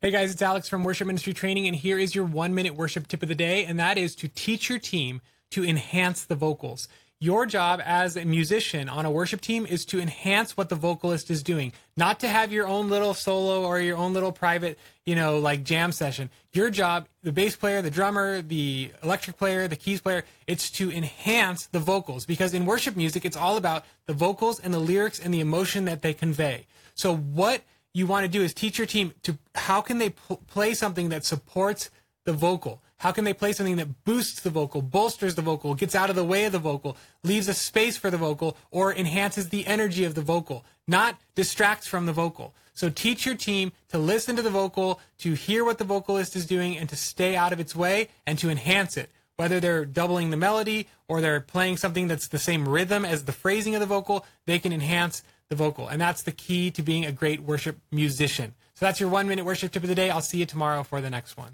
Hey guys, it's Alex from Worship Ministry Training, and here is your one minute worship tip of the day, and that is to teach your team to enhance the vocals. Your job as a musician on a worship team is to enhance what the vocalist is doing, not to have your own little solo or your own little private, you know, like jam session. Your job, the bass player, the drummer, the electric player, the keys player, it's to enhance the vocals because in worship music, it's all about the vocals and the lyrics and the emotion that they convey. So what you want to do is teach your team to how can they p- play something that supports the vocal? How can they play something that boosts the vocal bolsters the vocal gets out of the way of the vocal leaves a space for the vocal or enhances the energy of the vocal not distracts from the vocal? So teach your team to listen to the vocal to hear what the vocalist is doing and to stay out of its way and to enhance it. Whether they're doubling the melody or they're playing something that's the same rhythm as the phrasing of the vocal they can enhance the vocal. And that's the key to being a great worship musician. So that's your one minute worship tip of the day. I'll see you tomorrow for the next one.